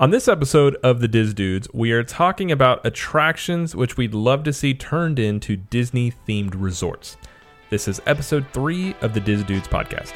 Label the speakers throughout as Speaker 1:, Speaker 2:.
Speaker 1: On this episode of the Dis Dudes, we are talking about attractions which we'd love to see turned into Disney themed resorts. This is episode three of the Dis Dudes podcast.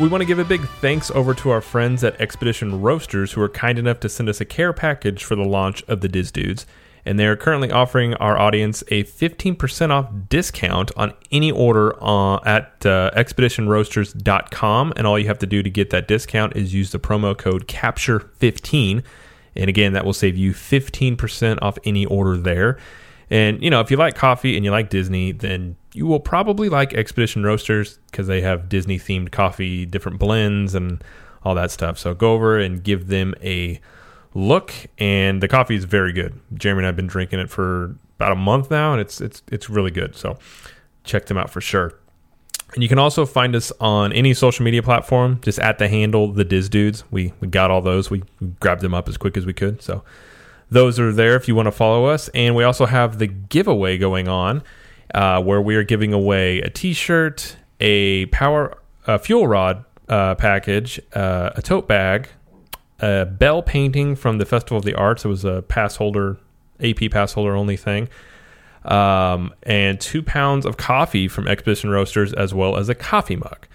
Speaker 1: We want to give a big thanks over to our friends at Expedition Roasters who are kind enough to send us a care package for the launch of the Dis Dudes. And they are currently offering our audience a 15% off discount on any order uh, at uh, expeditionroasters.com. And all you have to do to get that discount is use the promo code CAPTURE15. And again, that will save you 15% off any order there. And, you know, if you like coffee and you like Disney, then you will probably like Expedition Roasters because they have Disney themed coffee, different blends, and all that stuff. So go over and give them a look. And the coffee is very good. Jeremy and I have been drinking it for about a month now, and it's it's it's really good. So check them out for sure. And you can also find us on any social media platform, just at the handle the Dis Dudes. We we got all those. We grabbed them up as quick as we could. So those are there if you want to follow us. And we also have the giveaway going on uh, where we are giving away a t shirt, a power a fuel rod uh, package, uh, a tote bag, a bell painting from the Festival of the Arts. It was a pass holder, AP pass holder only thing. Um, and two pounds of coffee from Expedition Roasters, as well as a coffee mug.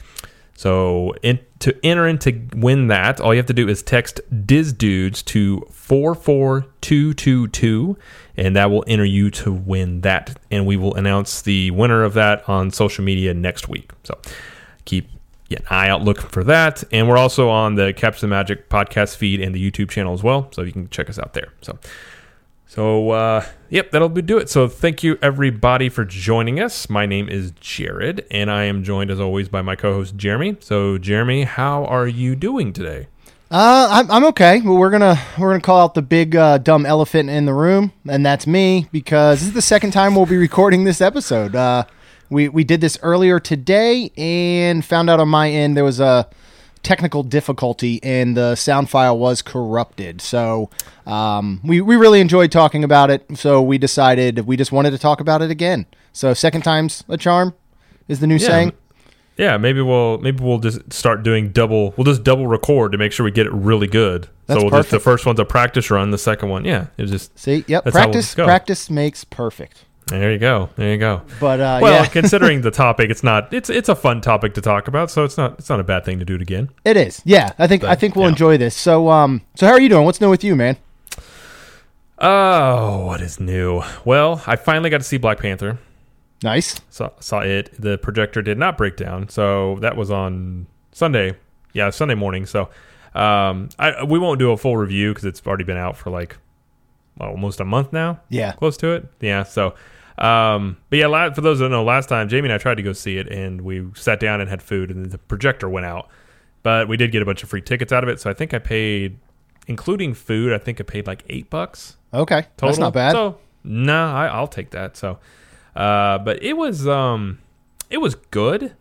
Speaker 1: So in, to enter in to win that, all you have to do is text Dis Dudes to 44222 and that will enter you to win that. And we will announce the winner of that on social media next week. So keep an eye out looking for that. And we're also on the Capture the Magic podcast feed and the YouTube channel as well. So you can check us out there. So so, uh, yep, that'll do it. So, thank you everybody for joining us. My name is Jared, and I am joined as always by my co host Jeremy. So, Jeremy, how are you doing today?
Speaker 2: Uh, I'm, I'm okay. Well, we're gonna we're gonna call out the big uh, dumb elephant in the room, and that's me because this is the second time we'll be recording this episode. Uh, we we did this earlier today and found out on my end there was a technical difficulty and the sound file was corrupted. So um, we we really enjoyed talking about it. So we decided we just wanted to talk about it again. So second time's a charm is the new
Speaker 1: Yeah.
Speaker 2: saying.
Speaker 1: Yeah, maybe we'll maybe we'll just start doing double. We'll just double record to make sure we get it really good.
Speaker 2: That's
Speaker 1: so we'll just the first one's a practice run. The second one, yeah, it's just
Speaker 2: See, yep.
Speaker 1: How we'll
Speaker 2: practice practice makes perfect.
Speaker 1: There you go, there you go.
Speaker 2: But uh,
Speaker 1: well,
Speaker 2: yeah,
Speaker 1: considering the topic, it's not it's it's a fun topic to talk about, so it's not it's not a bad thing to do it again.
Speaker 2: It is. Yeah, I think I think we'll
Speaker 1: yeah.
Speaker 2: enjoy this. So um so how are you doing? What's new with you, man?
Speaker 1: Oh, what is new? Well, I finally got to see Black Panther.
Speaker 2: Nice.
Speaker 1: Saw, saw it. The projector did not break down, so that was on Sunday. Yeah, Sunday morning. So um, I we won't do a full review because it's already been out for like almost a month now,
Speaker 2: Yeah.
Speaker 1: close to it. Yeah. So, um, but yeah, for those that don't know, last time Jamie and I tried to go see it, and we sat down and had food, and the projector went out. But we did get a bunch of free tickets out of it, so I think I paid, including food, I think I paid like eight bucks
Speaker 2: Okay.
Speaker 1: total.
Speaker 2: That's not bad.
Speaker 1: So no, I, I'll take that. So, uh, but it was um, it was good.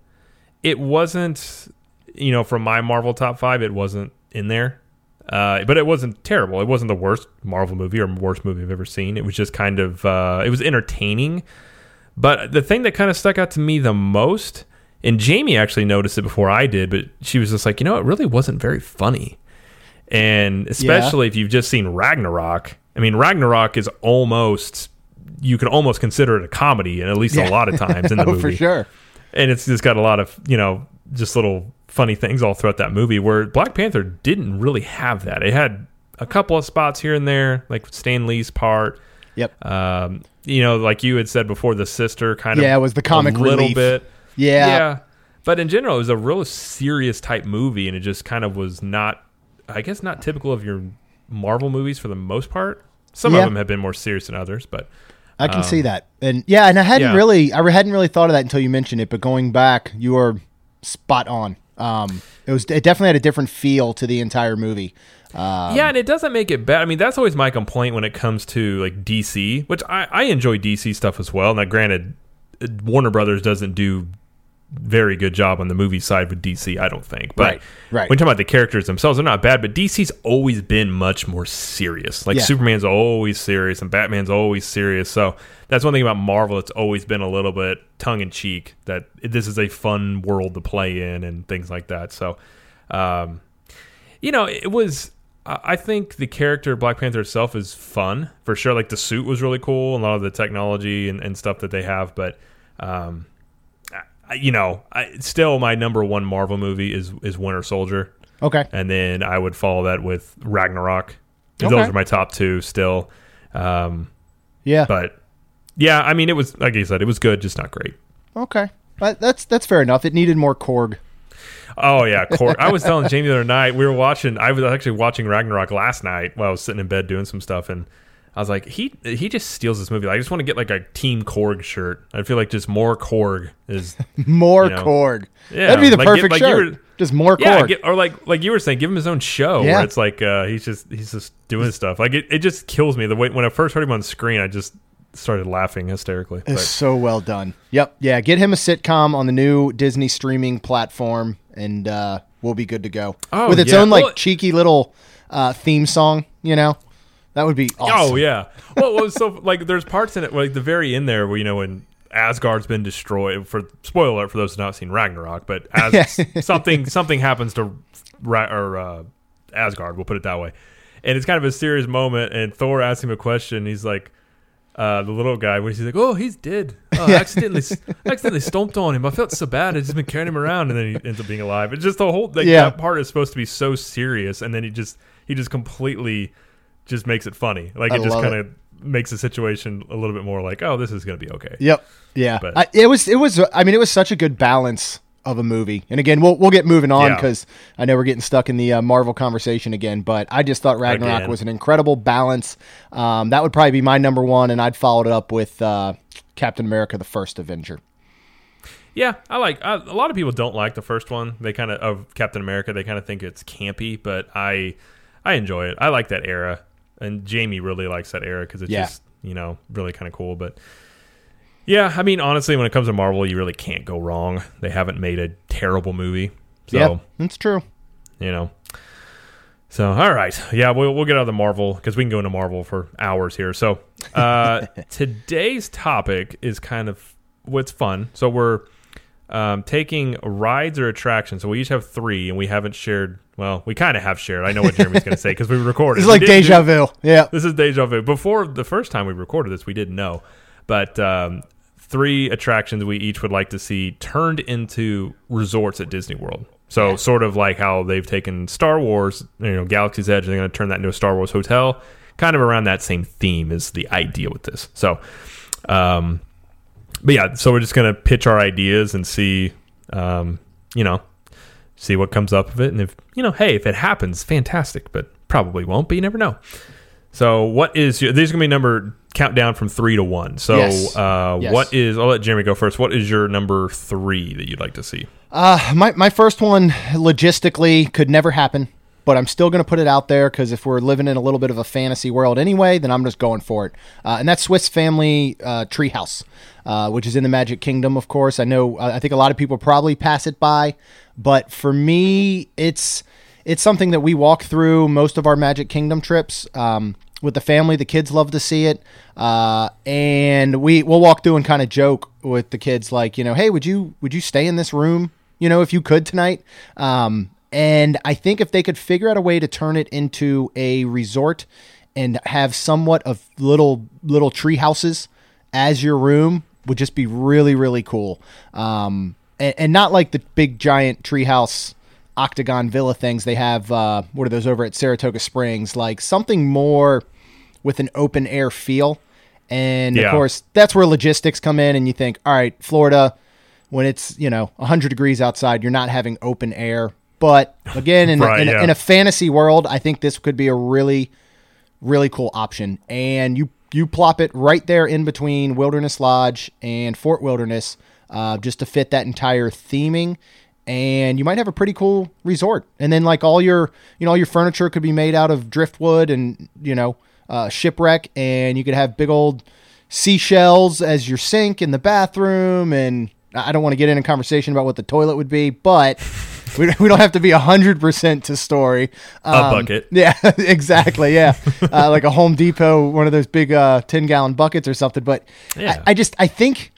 Speaker 1: It wasn't, you know, from my Marvel top five, it wasn't in there. Uh, but it wasn't terrible. It wasn't the worst Marvel movie or worst movie I've ever seen. It was just kind of, uh, it was entertaining. But the thing that kind of stuck out to me the most, and Jamie actually noticed it before I did, but she was just like, you know, it really wasn't very funny. And especially if you've just seen Ragnarok, I mean, Ragnarok is almost, you can almost consider it a comedy, and at least
Speaker 2: Yeah.
Speaker 1: a lot of times in the
Speaker 2: oh,
Speaker 1: movie
Speaker 2: for sure.
Speaker 1: and it's just got a lot of you know just little funny things all throughout that movie where black panther didn't really have that it had a couple of spots here and there like stan lee's part
Speaker 2: Yep.
Speaker 1: um, you know like you had said before the sister kind of
Speaker 2: Yeah, it was the comic
Speaker 1: a little
Speaker 2: relief.
Speaker 1: bit
Speaker 2: Yeah. Yeah.
Speaker 1: But in general it was a real serious type movie and it just kind of was not i guess not typical of your marvel movies for the most part some
Speaker 2: Yeah.
Speaker 1: of them have been more serious than others but
Speaker 2: I can see that. And yeah, and I hadn't
Speaker 1: yeah.
Speaker 2: really I hadn't really thought of that until you mentioned it, but going back, you are spot on. Um it was it definitely had a different feel to the entire movie. Um,
Speaker 1: yeah, and it doesn't make it bad. I mean, that's always my complaint when it comes to like DC, which I, I enjoy DC stuff as well. Now, granted, Warner Brothers doesn't do very good job on the movie side with DC. I don't think, but
Speaker 2: Right, right.
Speaker 1: when you talk about the characters themselves, they're not bad. But DC's always been much more serious. Like
Speaker 2: Yeah.
Speaker 1: Superman's always serious, and Batman's always serious. So that's one thing about Marvel. It's always been a little bit tongue in cheek that this is a fun world to play in and things like that. So, um, you know, it was. I think the character Black Panther itself is fun for sure. Like the suit was really cool, and a lot of the technology and, and stuff that they have. But, um, you know, I, still my number one Marvel movie is is Winter Soldier,
Speaker 2: Okay.
Speaker 1: and then I would follow that with Ragnarok.
Speaker 2: Okay.
Speaker 1: Those are my top two still. Um,
Speaker 2: Yeah.
Speaker 1: but yeah, I mean, it was like you said, it was good, just not great.
Speaker 2: Okay. Uh, That's that's fair enough. It needed more Korg.
Speaker 1: Oh yeah, Cor- I was telling Jamie the other night we were watching. I was actually watching Ragnarok last night while I was sitting in bed doing some stuff, and I was like, he he just steals this movie. I just want to get like a Team Korg shirt. I feel like just more Korg is
Speaker 2: More
Speaker 1: You know.
Speaker 2: Korg.
Speaker 1: Yeah,
Speaker 2: That'd be the
Speaker 1: like,
Speaker 2: perfect
Speaker 1: like
Speaker 2: shirt.
Speaker 1: were-
Speaker 2: Just more
Speaker 1: yeah,
Speaker 2: Korg.
Speaker 1: get, or like like you were saying, give him his own show
Speaker 2: Yeah.
Speaker 1: where it's like uh, he's just he's just doing stuff. Like it, it just kills me the way when I first heard him on screen, I just started laughing hysterically.
Speaker 2: It's
Speaker 1: But-
Speaker 2: so well done. Yep. Yeah. Get him a sitcom on the new Disney streaming platform, and uh, we'll be good to go.
Speaker 1: Oh,
Speaker 2: With its
Speaker 1: yeah.
Speaker 2: own like
Speaker 1: Well-
Speaker 2: cheeky little uh, theme song, you know, that would be awesome.
Speaker 1: Oh yeah. Well, well, so like there's parts in it like the very end there where you know when Asgard's been destroyed. For spoiler alert for those who have not seen Ragnarok, but as something something happens to Ra- or uh, Asgard, we'll put it that way, and it's kind of a serious moment. And Thor asks him a question. He's like. Uh, the little guy, where he's like, "Oh, he's dead. Oh, I accidentally, I accidentally stomped on him. I felt so bad. I've just been carrying him around, and then he ends up being alive. It's just the whole like
Speaker 2: Yeah.
Speaker 1: that part is supposed to be so serious, and then he just he just completely just makes it funny. Like
Speaker 2: I
Speaker 1: it just kind of makes the situation a little bit more like, oh, this is going to be okay.
Speaker 2: Yep. Yeah.
Speaker 1: But-
Speaker 2: I, it was. It was. I mean, it was such a good balance of a movie. And again, we'll we'll get moving on
Speaker 1: Yeah.
Speaker 2: because I know we're getting stuck in the uh, Marvel conversation again. But I just thought Ragnarok
Speaker 1: Again.
Speaker 2: was an incredible balance. Um, that would probably be my number one, and I'd follow it up with uh, Captain America: The First Avenger.
Speaker 1: Yeah, I like. I, a lot of people don't like the first one. They kind of of Captain America. They kind of think it's campy, but I I enjoy it. I like that era, and Jamie really likes that era because it's
Speaker 2: Yeah.
Speaker 1: just you know really kind of cool. But yeah, I mean honestly, when it comes to Marvel, you really can't go wrong. They haven't made a terrible movie, so
Speaker 2: yep, that's true.
Speaker 1: you know. So all right, yeah, we'll we'll get out of the Marvel because we can go into Marvel for hours here. So uh, today's topic is kind of what's fun. So we're um, taking rides or attractions. So we each have three, and we haven't shared. Well, we kind of have shared. I know what Jeremy's going to say because we recorded.
Speaker 2: It's
Speaker 1: We
Speaker 2: like
Speaker 1: do-
Speaker 2: deja vu. Yeah.
Speaker 1: this is deja vu. Before the first time we recorded this, we didn't know, but um, three attractions we each would like to see turned into resorts at Disney World. So sort of like how they've taken Star Wars, you know, Galaxy's Edge, they're going to turn that into a Star Wars hotel. Kind of around that same theme is the idea with this. So, um, but yeah, so we're just going to pitch our ideas and see, um, you know, see what comes up of it. And if, you know, hey, if it happens, fantastic, but probably won't, but you never know. So, what is your, these are going to be number countdown from three to one. So,
Speaker 2: Yes.
Speaker 1: uh,
Speaker 2: Yes.
Speaker 1: what is, I'll let Jeremy go first. What is your number three that you'd like to see?
Speaker 2: Uh, my my first one logistically could never happen, but I'm still going to put it out there because if we're living in a little bit of a fantasy world anyway, then I'm just going for it. Uh, and that's Swiss Family uh, Treehouse, uh, which is in the Magic Kingdom, of course. I know I think a lot of people probably pass it by, but for me, it's it's something that we walk through most of our Magic Kingdom trips. Um, with the family, the kids love to see it, uh, and we we'll walk through and kind of joke with the kids, like you know, hey, would you would you stay in this room, you know, if you could tonight? Um, and I think if they could figure out a way to turn it into a resort and have somewhat of little little tree houses as your room would just be really really cool. Um, and, and not like the big giant treehouse octagon villa things they have. Uh, what are those over at Saratoga Springs? Like something more with an open air feel. And
Speaker 1: Yeah.
Speaker 2: of course, that's where logistics come in. And you think, all right, Florida, when it's you know 100 degrees outside, you're not having open air. But again, in,
Speaker 1: Right,
Speaker 2: a, in,
Speaker 1: yeah.
Speaker 2: a, in a fantasy world, I think this could be a really really cool option. And you you plop it right there in between Wilderness Lodge and Fort Wilderness, uh, just to fit that entire theming. And you might have a pretty cool resort. And then like all your you know all your furniture could be made out of driftwood and you know uh, shipwreck, and you could have big old seashells as your sink in the bathroom, and I don't want to get in a conversation about what the toilet would be, but we, we don't have to be 100% to story.
Speaker 1: A
Speaker 2: Um,
Speaker 1: bucket.
Speaker 2: Yeah, exactly. Yeah. uh, like a Home Depot, one of those big uh, 10 gallon buckets or something. But
Speaker 1: Yeah.
Speaker 2: I, I just, I think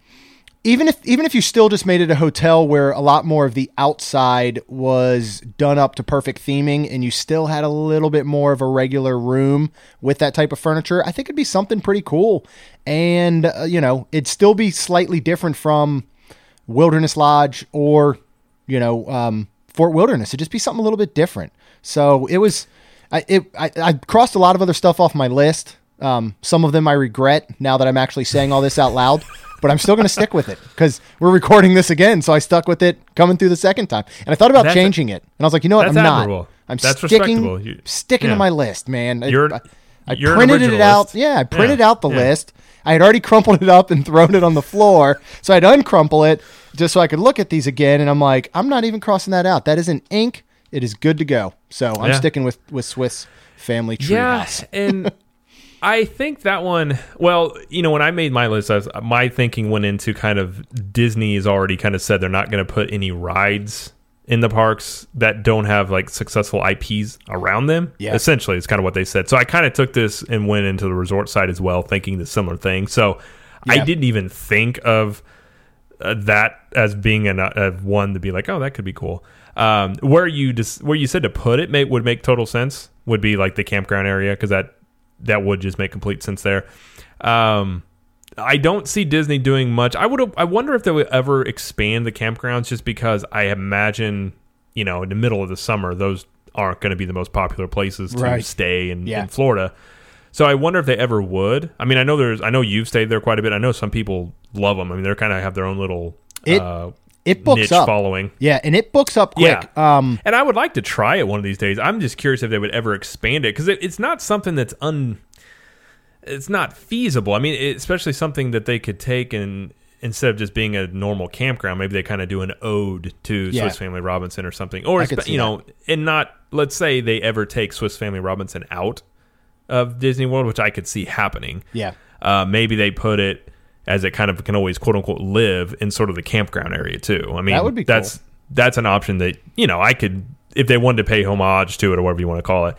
Speaker 2: even if even if you still just made it a hotel where a lot more of the outside was done up to perfect theming and you still had a little bit more of a regular room with that type of furniture i think it'd be something pretty cool and uh, you know it'd still be slightly different from wilderness lodge or you know um, fort wilderness. It'd just be something a little bit different. So it was I, it, I, I crossed a lot of other stuff off my list. Um, some of them i regret now that i'm actually saying all this out loud but i'm still going to stick with it because we're recording this again so i stuck with it coming through the second time. And i thought about
Speaker 1: That's-
Speaker 2: changing it and i was like you know what? i'm
Speaker 1: that's
Speaker 2: not i'm
Speaker 1: That's
Speaker 2: sticking.
Speaker 1: You-
Speaker 2: sticking
Speaker 1: yeah.
Speaker 2: to my list man.
Speaker 1: You're-
Speaker 2: I, I
Speaker 1: you're
Speaker 2: printed it out yeah i printed
Speaker 1: Yeah,
Speaker 2: out the
Speaker 1: yeah.
Speaker 2: list I had already crumpled it up and thrown it on the floor, so I'd uncrumple it just so I could look at these again. And I'm like, I'm not even crossing that out. That isn't ink. It is good to go. So I'm
Speaker 1: Yeah.
Speaker 2: sticking with with Swiss Family
Speaker 1: Yeah,
Speaker 2: Treehouse.
Speaker 1: and I think that one. Well, you know, when I made my list, I was, my thinking went into kind of Disney has already kind of said they're not going to put any rides in the parks that don't have like successful IPs around them.
Speaker 2: Yeah.
Speaker 1: essentially, it's kind of what they said. So I kind of took this and went into the resort side as well, thinking the similar thing. So I didn't even think of uh, that as being an, uh, one to be like, oh, that could be cool. Um, where you just where you said to put it may, would make total sense would be like the campground area because that that would just make complete sense there. Um, I don't see Disney doing much. I would I wonder if they would ever expand the campgrounds just because I imagine you know in the middle of the summer those aren't going to be the most popular places to
Speaker 2: Right.
Speaker 1: stay in,
Speaker 2: Yeah.
Speaker 1: in Florida. So I wonder if they ever would. I mean, I know there's I know you've stayed there quite a bit. I know some people love them. I mean, they're kind of have their own little
Speaker 2: It
Speaker 1: uh,
Speaker 2: It books
Speaker 1: niche
Speaker 2: up.
Speaker 1: following.
Speaker 2: Yeah, and it books up quick.
Speaker 1: Yeah.
Speaker 2: Um,
Speaker 1: And I would like to try it one of these days. I'm just curious if they would ever expand it because it, it's not something that's un. It's not feasible. I mean, it, especially something that they could take and instead of just being a normal campground, maybe they kind of do an ode to
Speaker 2: Yeah.
Speaker 1: Swiss Family Robinson or something, or you know, and not. Let's say they ever take Swiss Family Robinson out of Disney World, which I could see happening.
Speaker 2: yeah.
Speaker 1: Uh, maybe they put it as it kind of can always quote unquote live in sort of the campground area too. I mean,
Speaker 2: That would be cool.
Speaker 1: that's that's an option that you know I could if they wanted to pay homage to it or whatever you want to call it.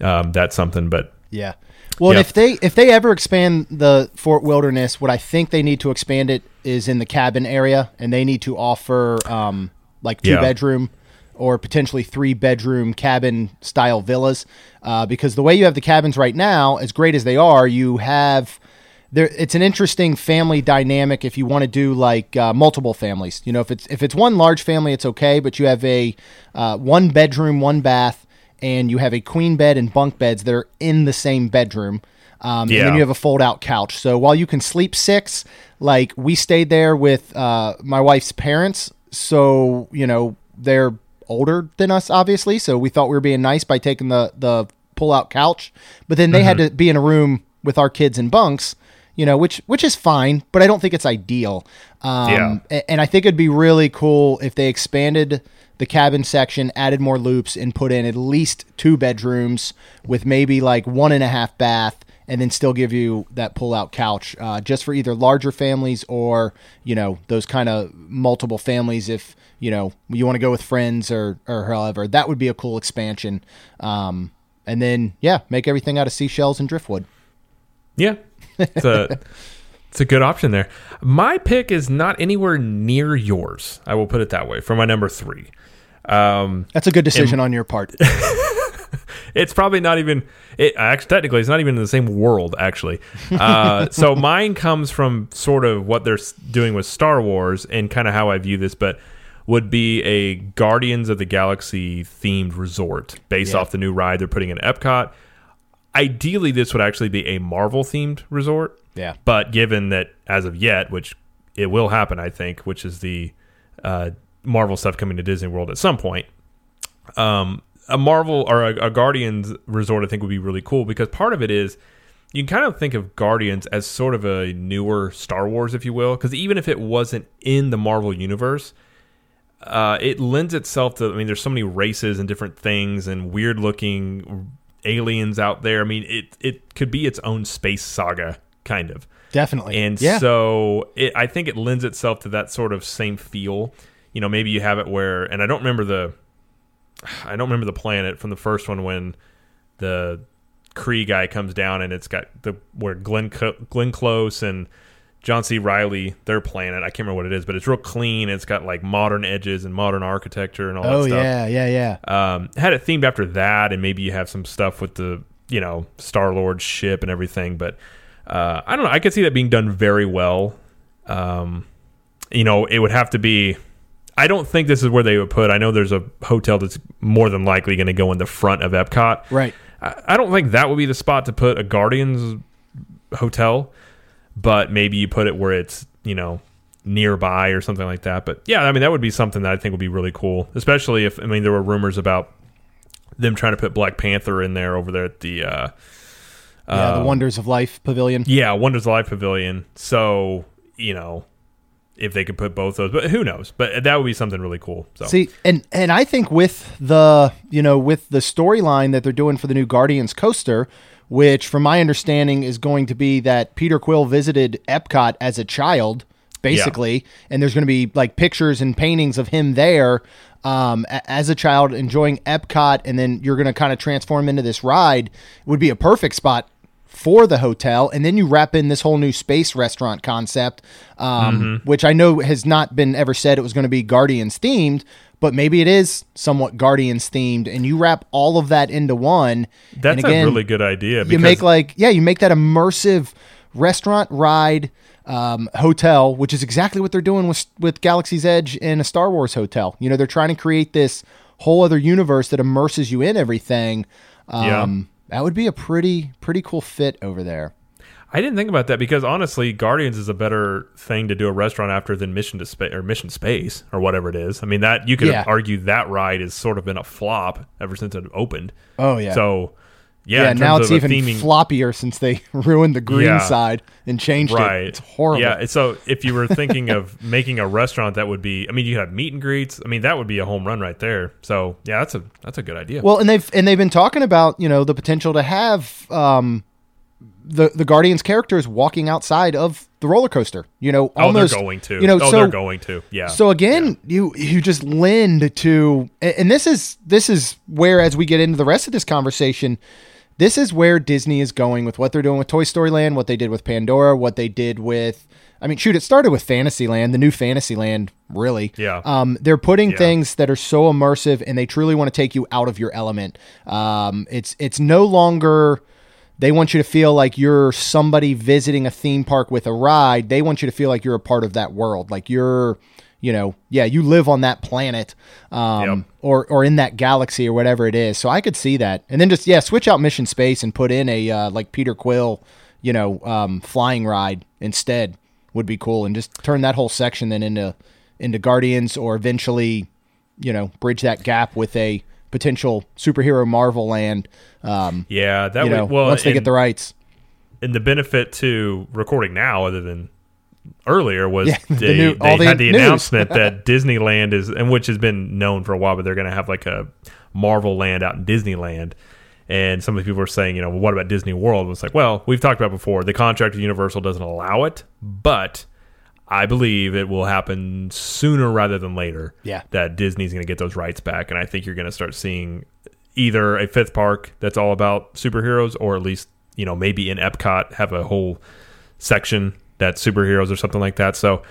Speaker 1: Um, that's something, but
Speaker 2: Yeah. Well,
Speaker 1: Yeah.
Speaker 2: if they if they ever expand the Fort Wilderness, what I think they need to expand it is in the cabin area, and they need to offer um, like two
Speaker 1: Yeah.
Speaker 2: bedroom or potentially three bedroom cabin style villas, uh, because the way you have the cabins right now, as great as they are, you have there. It's an interesting family dynamic if you want to do like uh, multiple families. You know, if it's if it's one large family, it's okay, but you have a uh, one bedroom, one bath and you have a queen bed and bunk beds that are in the same bedroom. Um, And then you have a fold out couch. So while you can sleep six, like we stayed there with uh, my wife's parents. So, you know, they're older than us, obviously. So we thought we were being nice by taking the, the pull out couch. But then they had to be in a room with our kids in bunks. You know, which which is fine, but I don't think it's ideal. Um,
Speaker 1: Yeah.
Speaker 2: and I think it'd be really cool if they expanded the cabin section, added more loops, and put in at least two bedrooms with maybe like one and a half bath, and then still give you that pull-out couch, uh, just for either larger families or you know those kind of multiple families. If you know you want to go with friends or or however, that would be a cool expansion. Um, and then yeah, make everything out of seashells and driftwood.
Speaker 1: yeah, it's a it's a good option there. My pick is not anywhere near yours. I will put it that way for my number three. Um,
Speaker 2: That's a good decision on your part.
Speaker 1: It's probably not even. It actually technically it's not even in the same world actually. Uh, so mine comes from sort of what they're doing with Star Wars and kind of how I view this, but would be a Guardians of the Galaxy themed resort based
Speaker 2: Yeah.
Speaker 1: off the new ride they're putting in Epcot. Ideally, this would actually be a Marvel themed resort.
Speaker 2: Yeah.
Speaker 1: But given that as of yet, which it will happen, I think, which is the uh, Marvel stuff coming to Disney World at some point, um, a Marvel or a, a Guardians resort, I think, would be really cool because part of it is you can kind of think of Guardians as sort of a newer Star Wars, if you will, because even if it wasn't in the Marvel universe, uh, it lends itself to. I mean, there's so many races and different things and weird looking aliens out there. I mean, it it could be its own space saga kind of.
Speaker 2: Definitely.
Speaker 1: And
Speaker 2: yeah.
Speaker 1: so it, I think it lends itself to that sort of same feel. You know, maybe you have it where, and I don't remember the, I don't remember the planet from the first one when the Kree guy comes down and it's got the where Glenn Glenn Close and John C. Reilly, their planet. I can't remember what it is, but it's real clean. It's got like modern edges and modern architecture and all
Speaker 2: oh
Speaker 1: that stuff.
Speaker 2: yeah, yeah, yeah.
Speaker 1: Um, had it themed after that, and maybe you have some stuff with the you know Star Lord ship and everything. But uh, I don't know. I could see that being done very well. Um, you know, it would have to be. I don't think this is where they would put. I know there's a hotel that's more than likely going to go in the front of Epcot.
Speaker 2: Right.
Speaker 1: I, I don't think that would be the spot to put a Guardians hotel, but maybe you put it where it's you know nearby or something like that. But yeah, I mean that would be something that I think would be really cool, especially if I mean there were rumors about them trying to put Black Panther in there over there at the uh,
Speaker 2: yeah, the
Speaker 1: um,
Speaker 2: Wonders of Life Pavilion.
Speaker 1: yeah Wonders of Life Pavilion. So you know if they could put both those, but who knows? But that would be something really cool. So
Speaker 2: See, and and I think with the you know with the storyline that they're doing for the new Guardians coaster, which from my understanding is going to be that Peter Quill visited Epcot as a child, basically, and there's going to be like pictures and paintings of him there um, as a child enjoying Epcot, and then you're going to kind of transform into this ride. Would be a perfect spot for the hotel, and then you wrap in this whole new space restaurant concept, um, which I know has not been ever said it was going to be Guardians themed, but maybe it is somewhat Guardians themed, and you wrap all of that into one.
Speaker 1: that's
Speaker 2: and again,
Speaker 1: a really good idea.
Speaker 2: you make like yeah, you make that immersive restaurant ride um, hotel, which is exactly what they're doing with with Galaxy's Edge in a Star Wars hotel. You know, they're trying to create this whole other universe that immerses you in everything. Um, That would be a pretty pretty cool fit over there.
Speaker 1: I didn't think about that because honestly, Guardians is a better thing to do a restaurant after than Mission to Space or Mission Space or whatever it is. I mean that you could
Speaker 2: Yeah.
Speaker 1: argue that ride has sort of been a flop ever since it opened.
Speaker 2: Oh yeah.
Speaker 1: So yeah,
Speaker 2: yeah, now it's even
Speaker 1: theming,
Speaker 2: floppier since they ruined the green
Speaker 1: Yeah.
Speaker 2: side and changed
Speaker 1: right?
Speaker 2: it. It's horrible.
Speaker 1: Yeah. So if you were thinking of making a restaurant, that would be. I mean, you have meet and greets. I mean, that would be a home run right there. So yeah, that's a that's a good idea.
Speaker 2: Well, and they've and they've been talking about you know the potential to have um, the the Guardians characters walking outside of the roller coaster. You know,
Speaker 1: oh,
Speaker 2: almost
Speaker 1: they're going to.
Speaker 2: You know,
Speaker 1: oh,
Speaker 2: so
Speaker 1: they're going to. Yeah.
Speaker 2: so again, you you just lend to, and and this is this is where as we get into the rest of this conversation, this is where Disney is going with what they're doing with Toy Story Land, what they did with Pandora, what they did with. I mean, shoot, it started with Fantasyland, the new Fantasyland, really.
Speaker 1: Yeah.
Speaker 2: Um, they're putting
Speaker 1: Yeah.
Speaker 2: things that are so immersive, and they truly want to take you out of your element. Um, it's it's no longer. They want you to feel like you're somebody visiting a theme park with a ride. They want you to feel like you're a part of that world, like you're, you know, yeah, you live on that planet, um,
Speaker 1: Yep.
Speaker 2: or or in that galaxy or whatever it is. So I could see that, and then just yeah, switch out Mission Space and put in a uh, like Peter Quill, you know, um, flying ride instead would be cool, and just turn that whole section then into into Guardians, or eventually, you know, bridge that gap with a potential superhero Marvel land. Um,
Speaker 1: yeah. That would
Speaker 2: know,
Speaker 1: well
Speaker 2: once they get the rights.
Speaker 1: and the benefit to recording now, other than earlier, was
Speaker 2: Yeah, the
Speaker 1: they,
Speaker 2: new-
Speaker 1: they
Speaker 2: the
Speaker 1: had the
Speaker 2: news.
Speaker 1: announcement that Disneyland is, and which has been known for a while, but they're going to have like a Marvel land out in Disneyland. And some of the people were saying, you know, well, what about Disney World? And It's like, well, we've talked about before. The contract with Universal doesn't allow it, but I believe it will happen sooner rather than later.
Speaker 2: Yeah.
Speaker 1: that Disney's going to get those rights back, and I think you're going to start seeing either a fifth park that's all about superheroes, or at least you know maybe in Epcot have a whole section that's superheroes or something like that. So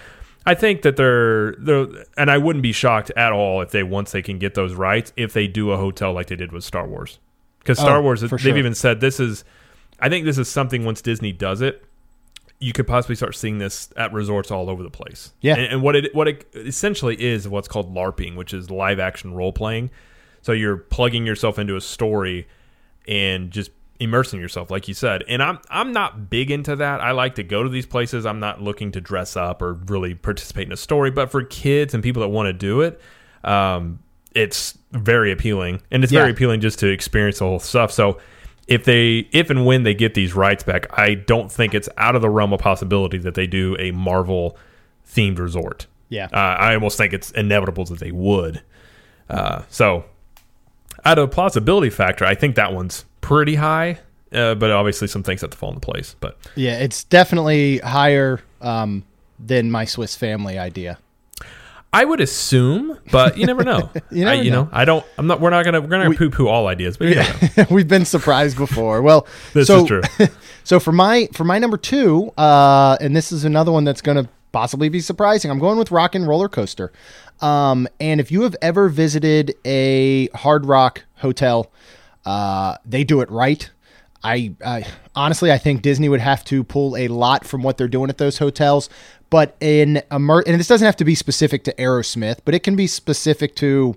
Speaker 1: I think that they're they're and I wouldn't be shocked at all if they once they can get those rights if they do a hotel like they did with Star Wars. Because Star
Speaker 2: Oh,
Speaker 1: Wars, they've
Speaker 2: sure.
Speaker 1: even said this is. I think this is something once Disney does it, you could possibly start seeing this at resorts all over the place.
Speaker 2: Yeah.
Speaker 1: and, and what it what it essentially is what's called LARPing, which is live action role playing. So you're plugging yourself into a story and just immersing yourself, like you said. And I'm I'm not big into that. I like to go to these places. I'm not looking to dress up or really participate in a story. But for kids and people that want to do it, um, it's very appealing, and it's
Speaker 2: Yeah.
Speaker 1: very appealing just to experience the whole stuff. So if they if and when they get these rights back, I don't think it's out of the realm of possibility that they do a Marvel themed resort.
Speaker 2: Yeah.
Speaker 1: Uh, I almost think it's inevitable that they would. Uh, so, out of plausibility factor, I think that one's pretty high. uh, but obviously some things have to fall into place. But
Speaker 2: Yeah, it's definitely higher um, than my Swiss family idea.
Speaker 1: I would assume, but you never know.
Speaker 2: You never
Speaker 1: I, you know.
Speaker 2: know.
Speaker 1: I don't. I'm not. We're not gonna. We're gonna poo poo all ideas, but know.
Speaker 2: We've been surprised before. Well,
Speaker 1: This
Speaker 2: so,
Speaker 1: is true.
Speaker 2: so for my for my number two, uh, and this is another one that's going to possibly be surprising. I'm going with Rock and Roller Coaster. Um, and if you have ever visited a Hard Rock hotel, uh, they do it right. I, I honestly, I think Disney would have to pull a lot from what they're doing at those hotels. But in immer- and this doesn't have to be specific to Aerosmith, but it can be specific to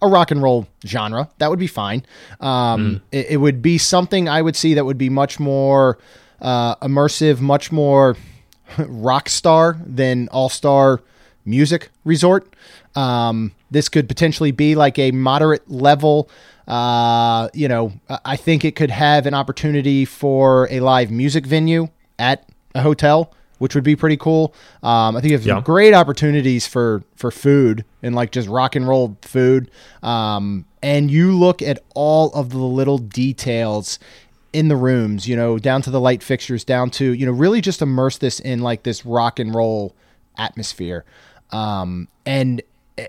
Speaker 2: a rock and roll genre. That would be fine. Um, it, it would be something I would see that would be much more uh, immersive, much more rock star than all star music resort. Um, this could potentially be like a moderate level. Uh, you know, I- think it could have an opportunity for a live music venue at a hotel, which would be pretty cool. Um, I think have
Speaker 1: Yeah.
Speaker 2: great opportunities for for food and like just rock and roll food. Um, and you look at all of the little details in the rooms, you know, down to the light fixtures, down to you know, really just immerse this in like this rock and roll atmosphere. Um, and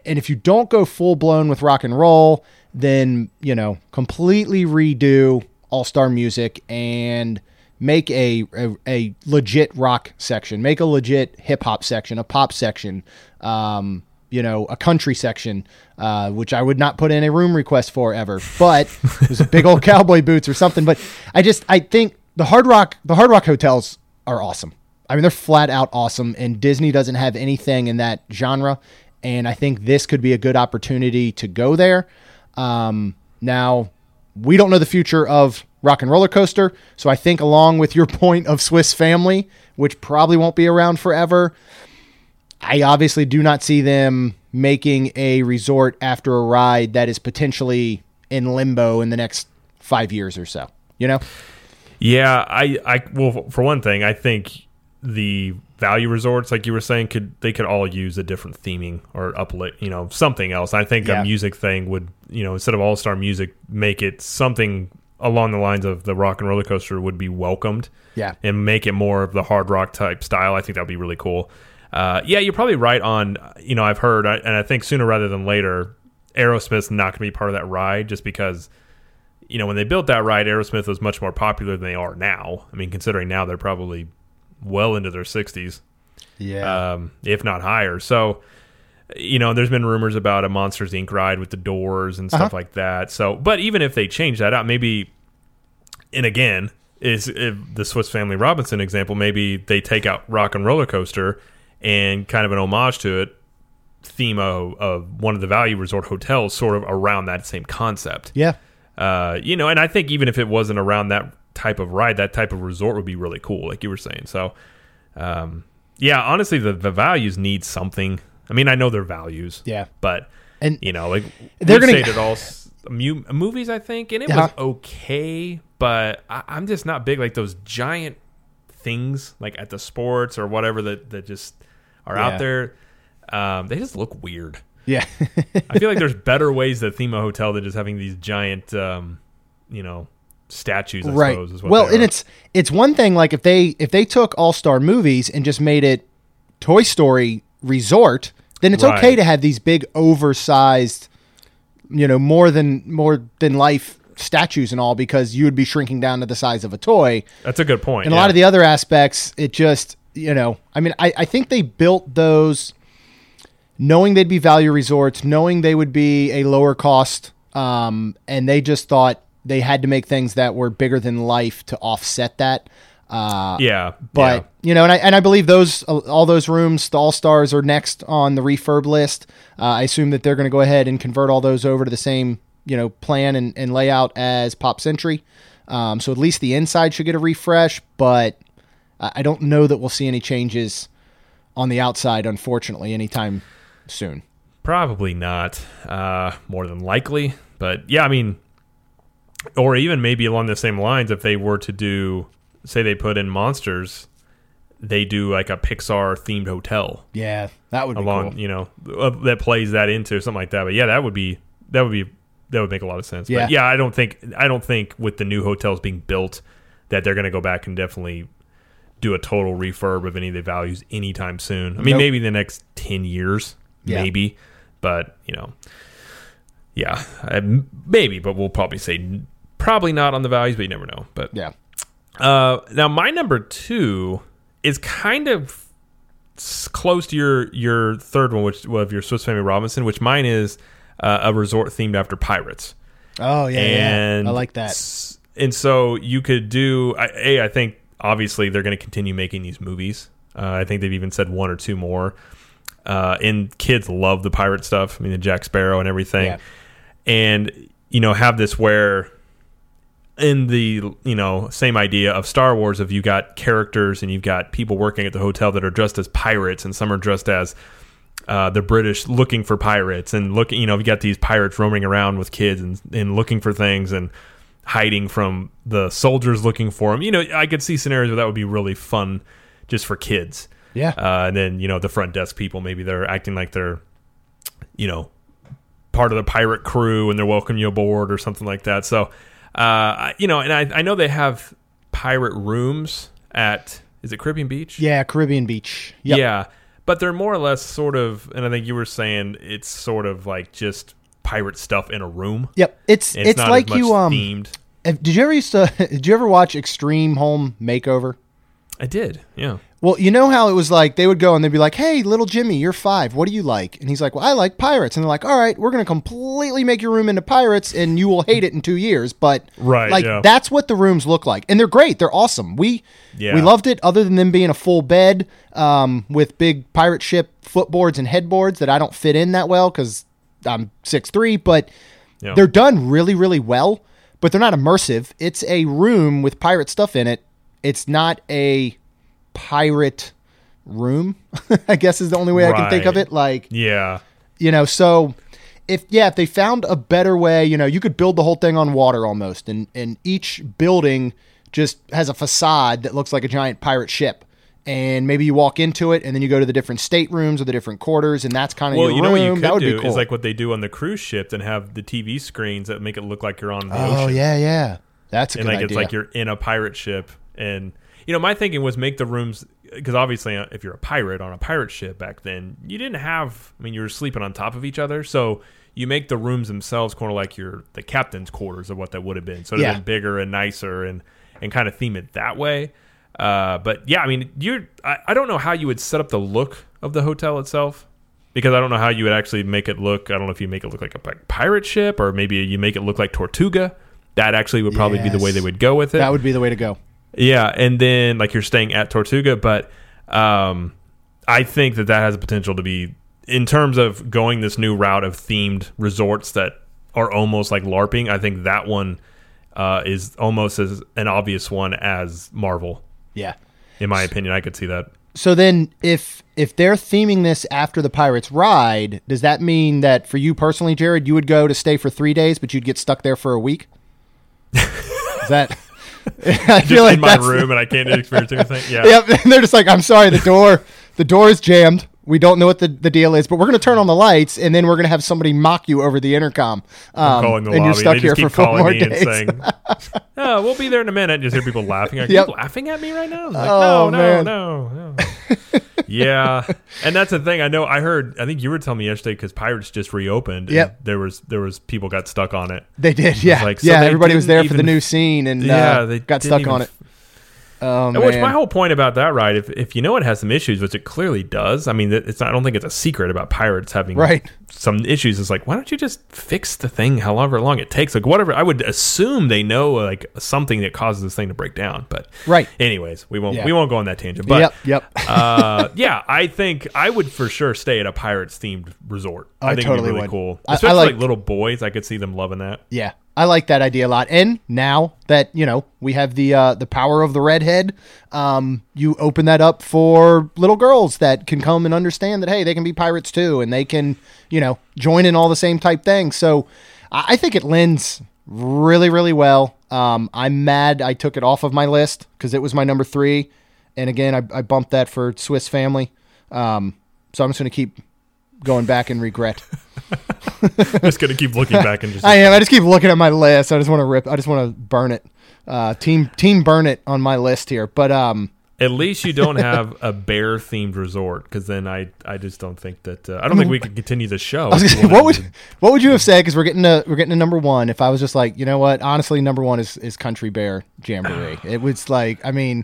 Speaker 2: and if you don't go full blown with rock and roll, then you know, completely redo all star music and make a, a a legit rock section, make a legit hip hop section, a pop section, um, you know, a country section, uh, which I would not put in a room request for ever, but there's a big old cowboy boots or something. But I just I think the Hard Rock the Hard Rock hotels are awesome. I mean, they're flat out awesome, and Disney doesn't have anything in that genre. And I think this could be a good opportunity to go there. Um, now, we don't know the future of Rock and Roller Coaster, so I think along with your point of Swiss Family, which probably won't be around forever, I obviously do not see them making a resort after a ride that is potentially in limbo in the next five years or so. You know?
Speaker 1: Yeah, I, I, well, for one thing, I think the value resorts, like you were saying, could they could all use a different theming or uplit, you know, something else. I think
Speaker 2: Yeah.
Speaker 1: a music thing would, you know, instead of all star music, make it something along the lines of the rock and roller coaster would be welcomed.
Speaker 2: Yeah.
Speaker 1: and make it more of the hard rock type style. I think that would be really cool. Uh, yeah, you're probably right on. You know, I've heard, and I think sooner rather than later, Aerosmith's not going to be part of that ride, just because you know, when they built that ride, Aerosmith was much more popular than they are now. I mean, considering now they're probably well into their 60s,
Speaker 2: Yeah.
Speaker 1: um, if not higher. So, you know, there's been rumors about a Monsters Inc. ride with the doors and stuff
Speaker 2: Uh-huh.
Speaker 1: like that. So, but even if they change that out, maybe, and again, is if the Swiss Family Robinson example, maybe they take out Rock and Roller Coaster and kind of an homage to it, theme of, of one of the value resort hotels, sort of around that same concept
Speaker 2: yeah.
Speaker 1: uh, you know, and I think even if it wasn't around that type of ride, that type of resort would be really cool, like you were saying. So, um, yeah, honestly, the, the values need something. I mean, I know they're values,
Speaker 2: Yeah.
Speaker 1: but
Speaker 2: And
Speaker 1: you know, like
Speaker 2: They're
Speaker 1: stayed at all mu- movies, I think, and it
Speaker 2: Yeah.
Speaker 1: was okay, but I, I'm just not big like those giant things like at the sports or whatever that that just are
Speaker 2: Yeah.
Speaker 1: out there. Um, they just look weird.
Speaker 2: yeah.
Speaker 1: I feel like there's better ways to theme a hotel than just having these giant, um, you know, statues. I
Speaker 2: right.
Speaker 1: suppose
Speaker 2: Well, and
Speaker 1: are.
Speaker 2: it's it's one thing like if they if they took All Star movies and just made it Toy Story Resort, then it's
Speaker 1: Right.
Speaker 2: okay to have these big oversized, you know, more than more than life statues and all because you would be shrinking down to the size of a toy.
Speaker 1: that's a good point.
Speaker 2: And a lot of the other aspects, it just you know, I mean, I, I think they built those knowing they'd be value resorts, knowing they would be a lower cost, um, and they just thought they had to make things that were bigger than life to offset that. Uh,
Speaker 1: yeah,
Speaker 2: but you know, and I and I believe those all those rooms, the All Stars, are next on the refurb list. Uh, I assume that they're going to go ahead and convert all those over to the same you know plan and, and layout as Pop Century. Um, so at least the inside should get a refresh, but I I don't know that we'll see any changes on the outside, unfortunately, anytime soon.
Speaker 1: probably not. Uh, more than likely, but yeah, I mean, or even maybe along the same lines, if they were to do, say, they put in monsters, they do like a Pixar themed hotel.
Speaker 2: Yeah, that would be
Speaker 1: along
Speaker 2: cool.
Speaker 1: you know uh, that plays that into something like that but yeah that would be that would be that would make a lot of sense
Speaker 2: Yeah.
Speaker 1: but yeah i don't think i don't think with the new hotels being built that they're going to go back and definitely do a total refurb of any of the values anytime soon. I mean,
Speaker 2: Nope.
Speaker 1: maybe the next ten years,
Speaker 2: Yeah.
Speaker 1: maybe, but you know, yeah, I- maybe. But we'll probably say probably not on the values, but you never know. But
Speaker 2: Yeah.
Speaker 1: uh, now my number two is kind of close to your your third one, which of your Swiss Family Robinson, which mine is uh, a resort themed after pirates.
Speaker 2: Oh yeah,
Speaker 1: and
Speaker 2: yeah. I like that.
Speaker 1: s- And so you could do I, a. I think obviously they're going to continue making these movies. Uh, I think they've even said one or two more. Uh, and kids love the pirate stuff. I mean, the Jack Sparrow and everything.
Speaker 2: Yeah.
Speaker 1: And you know, have this where in the you know same idea of Star Wars of you got characters and you've got people working at the hotel that are dressed as pirates and some are dressed as uh, the British looking for pirates and looking you know you got these pirates roaming around with kids and, and looking for things and hiding from the soldiers looking for them you know I could see scenarios where that would be really fun just for kids.
Speaker 2: Yeah.
Speaker 1: uh, and then you know the front desk people maybe they're acting like they're you know part of the pirate crew and they're welcoming you aboard or something like that. So uh, you know and I, I know they have pirate rooms at is it caribbean beach
Speaker 2: yeah, Caribbean Beach. Yep.
Speaker 1: yeah but they're more or less sort of and i think you were saying it's sort of like just pirate stuff in a room
Speaker 2: Yep. It's
Speaker 1: And
Speaker 2: it's, like you um
Speaker 1: themed
Speaker 2: if- did you ever used to did you ever watch Extreme Home Makeover?
Speaker 1: I did yeah
Speaker 2: Well, you know how it was like they would go and they'd be like, "Hey, little Jimmy, you're five. What do you like?" And he's like, "Well, I like pirates." And they're like, "All right, we're gonna completely make your room into pirates, and you will hate it in two years." But
Speaker 1: Right,
Speaker 2: like
Speaker 1: yeah.
Speaker 2: that's what the rooms look like, and they're great. They're awesome. We
Speaker 1: Yeah.
Speaker 2: we loved it. Other than them being a full bed um, with big pirate ship footboards and headboards that I don't fit in that well because I'm six three, but
Speaker 1: yeah
Speaker 2: they're done really, really well, but they're not immersive. It's a room with pirate stuff in it. It's not a pirate room, I guess is the only way I can think of it. Like,
Speaker 1: yeah
Speaker 2: you know, so if yeah, if they found a better way, you know, you could build the whole thing on water almost and and each building just has a facade that looks like a giant pirate ship. And maybe you walk into it, and then you go to the different staterooms or the different quarters, and that's kind of
Speaker 1: well you know what you
Speaker 2: room.
Speaker 1: could
Speaker 2: that would
Speaker 1: do
Speaker 2: be cool.
Speaker 1: is like what they do on the cruise ship and have the tv screens that make it look like you're on the
Speaker 2: oh
Speaker 1: ocean
Speaker 2: yeah, yeah, that's a
Speaker 1: and
Speaker 2: good
Speaker 1: like
Speaker 2: idea.
Speaker 1: it's like you're in a pirate ship and you know my thinking was make the rooms because obviously uh, if you're a pirate on a pirate ship back then you didn't have i mean you were sleeping on top of each other so you make the rooms themselves kind of like your the captain's quarters of what that would have been so it'd have
Speaker 2: Yeah.
Speaker 1: been bigger and nicer and and kind of theme it that way uh, but yeah i mean you're I, I don't know how you would set up the look of the hotel itself because I don't know how you would actually make it look. I don't know if you make it look like a pi- pirate ship or maybe you make it look like Tortuga. That actually would probably be the way they would go with it.
Speaker 2: that would be the way to go.
Speaker 1: Yeah, and then like you're staying at Tortuga, but um, I think that that has the potential to be in terms of going this new route of themed resorts that are almost like LARPing. I think that one uh, is almost as an obvious one as Marvel.
Speaker 2: Yeah.
Speaker 1: In my opinion, I could see that.
Speaker 2: So then, if if they're theming this after the Pirates ride, does that mean that for you personally, Jared, you would go to stay for three days, but you'd get stuck there for a week? Is that? I
Speaker 1: Just in my room and I can't experience anything. Yeah.
Speaker 2: Yep, and they're just like, I'm sorry, the door, the door is jammed. We don't know what the, the deal is, but we're going to turn on the lights, and then we're going to have somebody mock you over the intercom. Um,
Speaker 1: calling the
Speaker 2: and
Speaker 1: lobby.
Speaker 2: you're stuck
Speaker 1: they
Speaker 2: here for four
Speaker 1: calling
Speaker 2: more days.
Speaker 1: and saying, "Oh, we'll be there in a minute." And just hear people laughing. Like,
Speaker 2: Yep.
Speaker 1: you laughing at me right now? Like,
Speaker 2: Oh,
Speaker 1: no,
Speaker 2: man.
Speaker 1: no, no, no. yeah, and that's the thing. I know. I heard. I think you were telling me yesterday because Pirates just reopened. and
Speaker 2: Yep.
Speaker 1: There was there was people got stuck on it.
Speaker 2: They did, yeah,
Speaker 1: like, so
Speaker 2: yeah. Everybody was there for the new scene and
Speaker 1: Yeah,
Speaker 2: uh,
Speaker 1: they
Speaker 2: got stuck on it. Oh
Speaker 1: And Which
Speaker 2: man.
Speaker 1: my whole point about that ride, if if you know it has some issues, which it clearly does. I mean, it's not, I don't think it's a secret about pirates having
Speaker 2: Right.
Speaker 1: some issues. It's like, why don't you just fix the thing, however long it takes? Like whatever. I would assume they know like something that causes this thing to break down. But
Speaker 2: Right.
Speaker 1: Anyways, we won't
Speaker 2: Yeah.
Speaker 1: we won't go on that tangent. But
Speaker 2: yep, yep.
Speaker 1: uh, yeah, I think I would for sure stay at a pirates themed resort. I,
Speaker 2: I
Speaker 1: think
Speaker 2: totally
Speaker 1: it'd be really
Speaker 2: would.
Speaker 1: cool,
Speaker 2: I- I like-
Speaker 1: like little boys. I could see them loving that.
Speaker 2: Yeah, I like that idea a lot. And now that you know we have the uh, the power of the redhead, um, you open that up for little girls that can come and understand that hey, they can be pirates too, and they can you know join in all the same type things. So I, think it lends really really well. Um, I'm mad I took it off of my list because it was my number three, and again I, I bumped that for Swiss Family. Um, so I'm just gonna keep going back and regret.
Speaker 1: just gonna keep looking back and just
Speaker 2: I am. I just keep looking at my list. I just want to rip. I just want to burn it. Uh, team Team Burn It on my list here, but um,
Speaker 1: At least you don't have a bear themed resort, because then I I just don't think that uh, I don't think we could continue the show.
Speaker 2: I was
Speaker 1: if
Speaker 2: gonna
Speaker 1: you
Speaker 2: say, what would what would you have said? Because we're getting to we're getting to number one. If I was just like, you know what, honestly, number one is is Country Bear Jamboree. it was like, I mean,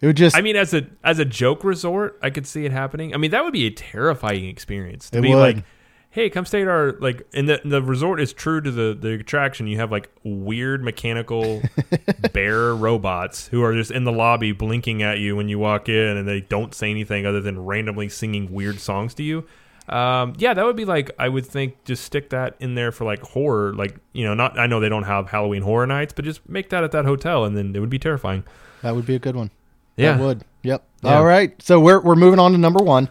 Speaker 2: it would just
Speaker 1: I mean, as a as a joke resort, I could see it happening. I mean, that would be a terrifying experience to be
Speaker 2: would.
Speaker 1: like, "Hey, come stay at our like." And the the resort is true to the the attraction. You have like weird mechanical bear robots who are just in the lobby blinking at you when you walk in, and they don't say anything other than randomly singing weird songs to you. Um, yeah, that would be like I would think just stick that in there for like horror, like you know, not I know they don't have Halloween horror nights, but just make that at that hotel, and then it would be terrifying.
Speaker 2: that would be a good one.
Speaker 1: Yeah.
Speaker 2: that would. Yep.
Speaker 1: Yeah.
Speaker 2: All right, so we're we're moving on to number one.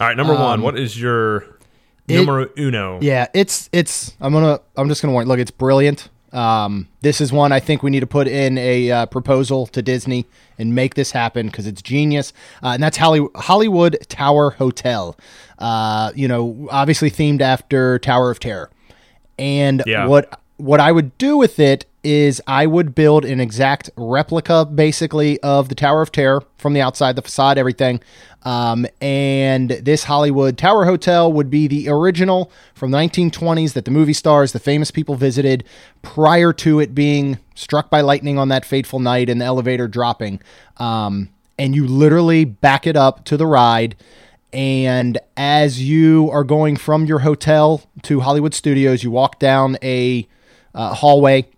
Speaker 1: All right, number one.
Speaker 2: Um,
Speaker 1: What is your
Speaker 2: it-
Speaker 1: numero uno?
Speaker 2: Yeah, it's it's. I'm gonna. I'm just gonna warn. Look, it's brilliant. Um, this is one I think we need to put in a uh, proposal to Disney and make this happen because it's genius. Uh, and that's Holly, Hollywood Tower Hotel. Uh, you know, obviously themed after Tower of Terror. And
Speaker 1: Yeah.
Speaker 2: what what I would do with it is I would build an exact replica, basically, of the Tower of Terror from the outside, the facade, everything. Um, and this Hollywood Tower Hotel would be the original from the 1920s that the movie stars, the famous people visited prior to it being struck by lightning on that fateful night and the elevator dropping. Um, and you literally back it up to the ride. And as you are going from your hotel to Hollywood Studios, you walk down a uh, hallway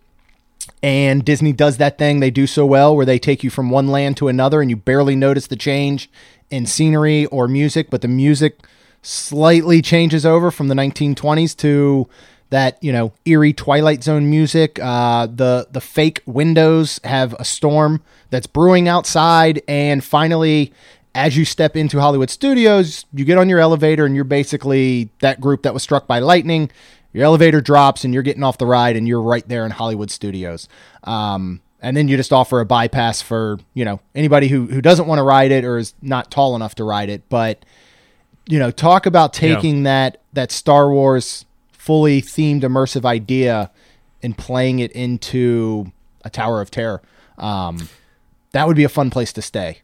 Speaker 2: and Disney does that thing they do so well where they take you from one land to another and you barely notice the change in scenery or music, but the music slightly changes over from the 1920s to that you know eerie Twilight Zone music. Uh, the the fake windows have a storm that's brewing outside, and finally. As you step into Hollywood Studios, you get on your elevator and you're basically that group that was struck by lightning your elevator drops and you're getting off the ride and you're right there in Hollywood Studios. Um, and then you just offer a bypass for you know anybody who who doesn't want to ride it or is not tall enough to ride it. But you know, talk about taking that that Star Wars fully themed immersive idea and playing it into a Tower of Terror. Um, that would be a fun place to stay.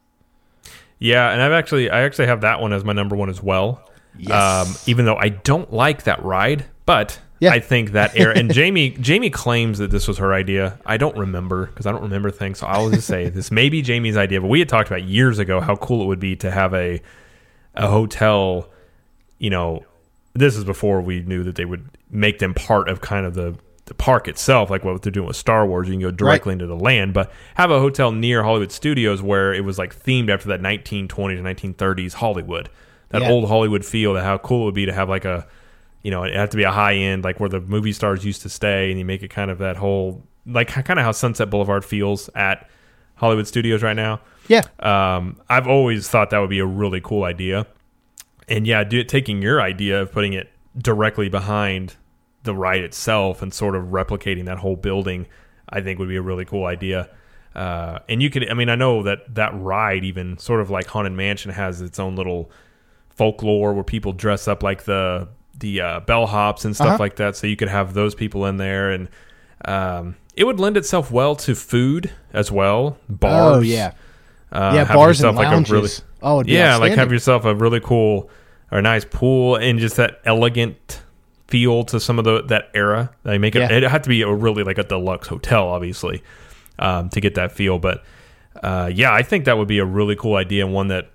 Speaker 1: Yeah, and I've actually I actually have that one as my number one as well.
Speaker 2: Yes.
Speaker 1: Um, even though I don't like that ride, but
Speaker 2: Yeah.
Speaker 1: I think that era and Jamie Jamie claims that this was her idea. I don't remember because I don't remember things. So I'll just say this may be Jamie's idea, but we had talked about years ago how cool it would be to have a a hotel. You know, this is before we knew that they would make them part of kind of the the park itself, like what they're doing with Star Wars. You can go directly into the land, but have a hotel near Hollywood Studios where it was like themed after that 1920s and 1930s Hollywood, that
Speaker 2: Yeah.
Speaker 1: old Hollywood feel. That how cool it would be to have like a, you know, it had to be a high end, like where the movie stars used to stay, and you make it kind of that whole like kind of how Sunset Boulevard feels at Hollywood Studios right now.
Speaker 2: Yeah.
Speaker 1: Um, I've always thought that would be a really cool idea. And yeah, do, taking your idea of putting it directly behind the ride itself and sort of replicating that whole building, I think would be a really cool idea. Uh, and you could, I mean, I know that that ride, even sort of like Haunted Mansion, has its own little folklore where people dress up like the the uh, bellhops and stuff
Speaker 2: Uh-huh.
Speaker 1: like that. So you could have those people in there, and um, it would lend itself well to food as well. Bars,
Speaker 2: Oh yeah.
Speaker 1: uh,
Speaker 2: yeah,
Speaker 1: have
Speaker 2: bars and
Speaker 1: like, a
Speaker 2: lounges.
Speaker 1: really-
Speaker 2: oh,
Speaker 1: yeah, like have yourself a really cool or nice pool and just that elegant feel to some of the that era. They make it.
Speaker 2: Yeah.
Speaker 1: It had to be a really like a deluxe hotel, obviously, um, to get that feel. But uh, yeah, I think that would be a really cool idea and one that,